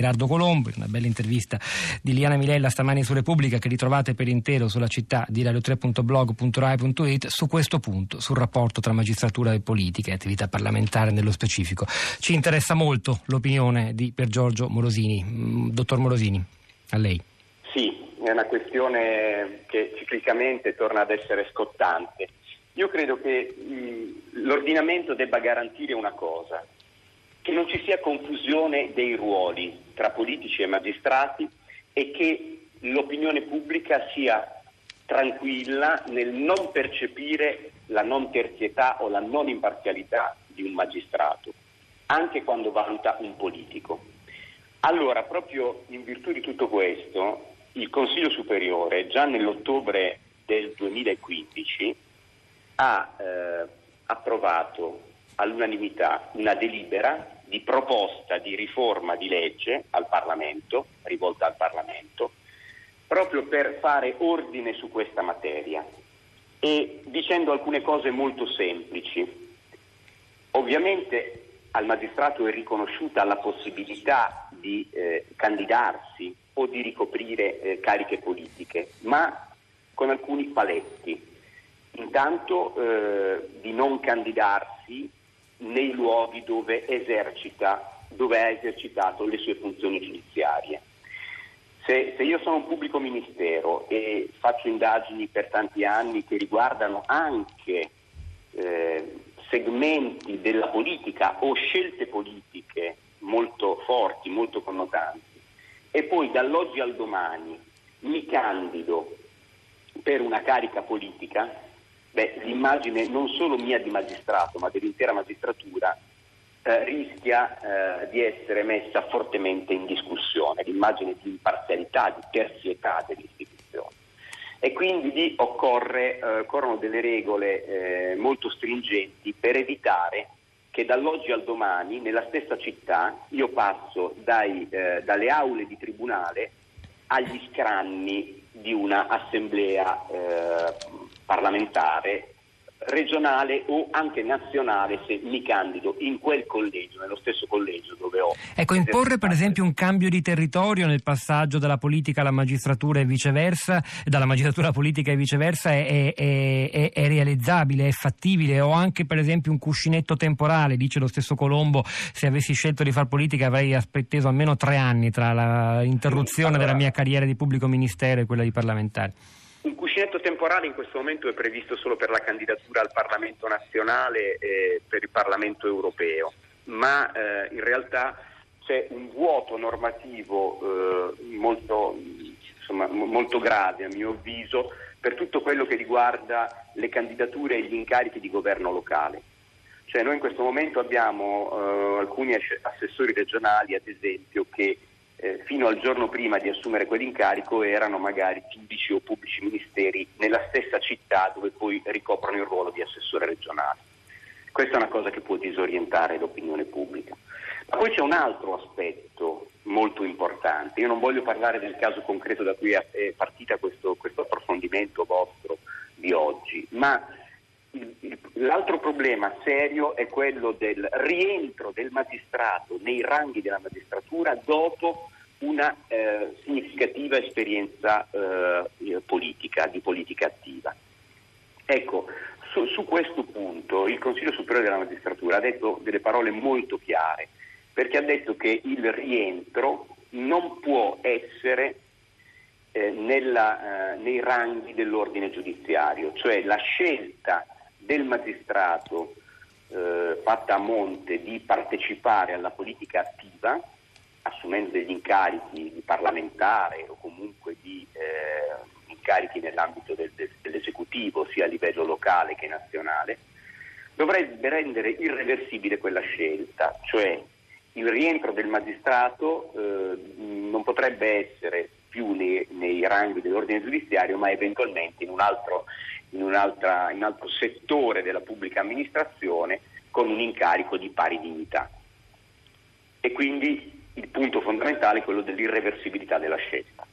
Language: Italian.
Gerardo Colombo, una bella intervista di Liana Milella stamani su Repubblica che ritrovate per intero sulla città di radio3.blog.rai.it su questo punto, sul rapporto tra magistratura e politica e attività parlamentare nello specifico. Ci interessa molto l'opinione di Per Giorgio Morosini. Mm, dottor Morosini, a lei. Sì, è una questione che ciclicamente torna ad essere scottante. Io credo che mh, mm, l'ordinamento debba garantire una cosa, che non ci sia confusione dei ruoli tra politici e magistrati e che l'opinione pubblica sia tranquilla nel non percepire la non terzietà o la non imparzialità di un magistrato, anche quando valuta un politico. Allora, proprio in virtù di tutto questo, il Consiglio Superiore già nell'ottobre del 2015 ha eh, approvato all'unanimità una delibera di proposta di riforma di legge al Parlamento, rivolta al Parlamento, proprio per fare ordine su questa materia e dicendo alcune cose molto semplici. Ovviamente al magistrato è riconosciuta la possibilità di eh, candidarsi o di ricoprire eh, cariche politiche, ma con alcuni paletti. Intanto eh, di non candidarsi nei luoghi dove, esercita, dove ha esercitato le sue funzioni giudiziarie. Se, se, io sono un pubblico ministero e faccio indagini per tanti anni che riguardano anche eh, segmenti della politica o scelte politiche molto forti, molto connotanti, e poi dall'oggi al domani mi candido per una carica politica, beh, l'immagine non solo mia di magistrato, ma dell'intera magistratura eh, rischia eh, di essere messa fortemente in discussione, l'immagine di imparzialità, di terzietà dell'istituzione. E quindi occorre, eh, occorrono delle regole eh, molto stringenti per evitare che dall'oggi al domani nella stessa città io passo dai, eh, dalle aule di tribunale agli scranni di una assemblea eh, parlamentare regionale o anche nazionale se mi candido in quel collegio, nello stesso collegio dove ho. Ecco, imporre per esempio un cambio di territorio nel passaggio dalla politica alla magistratura e viceversa, dalla magistratura alla politica e viceversa è, è, è, è realizzabile, è fattibile, o anche per esempio un cuscinetto temporale, dice lo stesso Colombo, se avessi scelto di fare politica avrei aspettato almeno tre anni tra l'interruzione allora, della mia carriera di pubblico ministero e quella di parlamentare. Un cuscinetto temporale in questo momento è previsto solo per la candidatura al Parlamento nazionale e per il Parlamento europeo, ma eh, in realtà c'è un vuoto normativo eh, molto, insomma, molto grave a mio avviso per tutto quello che riguarda le candidature e gli incarichi di governo locale. Cioè noi in questo momento abbiamo eh, alcuni assessori regionali, ad esempio, che eh, fino al giorno prima di assumere quell'incarico erano magari giudici o pubblici ministeri nella stessa città dove poi ricoprono il ruolo di assessore regionale. Questa è una cosa che può disorientare l'opinione pubblica. Ma poi c'è un altro aspetto molto importante. Io non voglio parlare del caso concreto da cui è partita questo, questo approfondimento vostro di oggi, ma l'altro problema serio è quello del rientro del magistrato nei ranghi della magistratura dopo una eh, significativa esperienza eh, politica, di politica attiva. Ecco, su, su, questo punto il Consiglio Superiore della Magistratura ha detto delle parole molto chiare, perché ha detto che il rientro non può essere eh, nella, eh, nei ranghi dell'ordine giudiziario, cioè la scelta del magistrato eh, fatta a monte di partecipare alla politica attiva, assumendo degli incarichi di parlamentare o comunque di eh, incarichi nell'ambito del, del, dell'esecutivo, sia a livello locale che nazionale, dovrebbe rendere irreversibile quella scelta, cioè il rientro del magistrato eh, non potrebbe essere più nei, nei, ranghi dell'ordine giudiziario, ma eventualmente in un, altro, in, in un altro settore della pubblica amministrazione con un incarico di pari dignità. E quindi il punto fondamentale è quello dell'irreversibilità della scelta.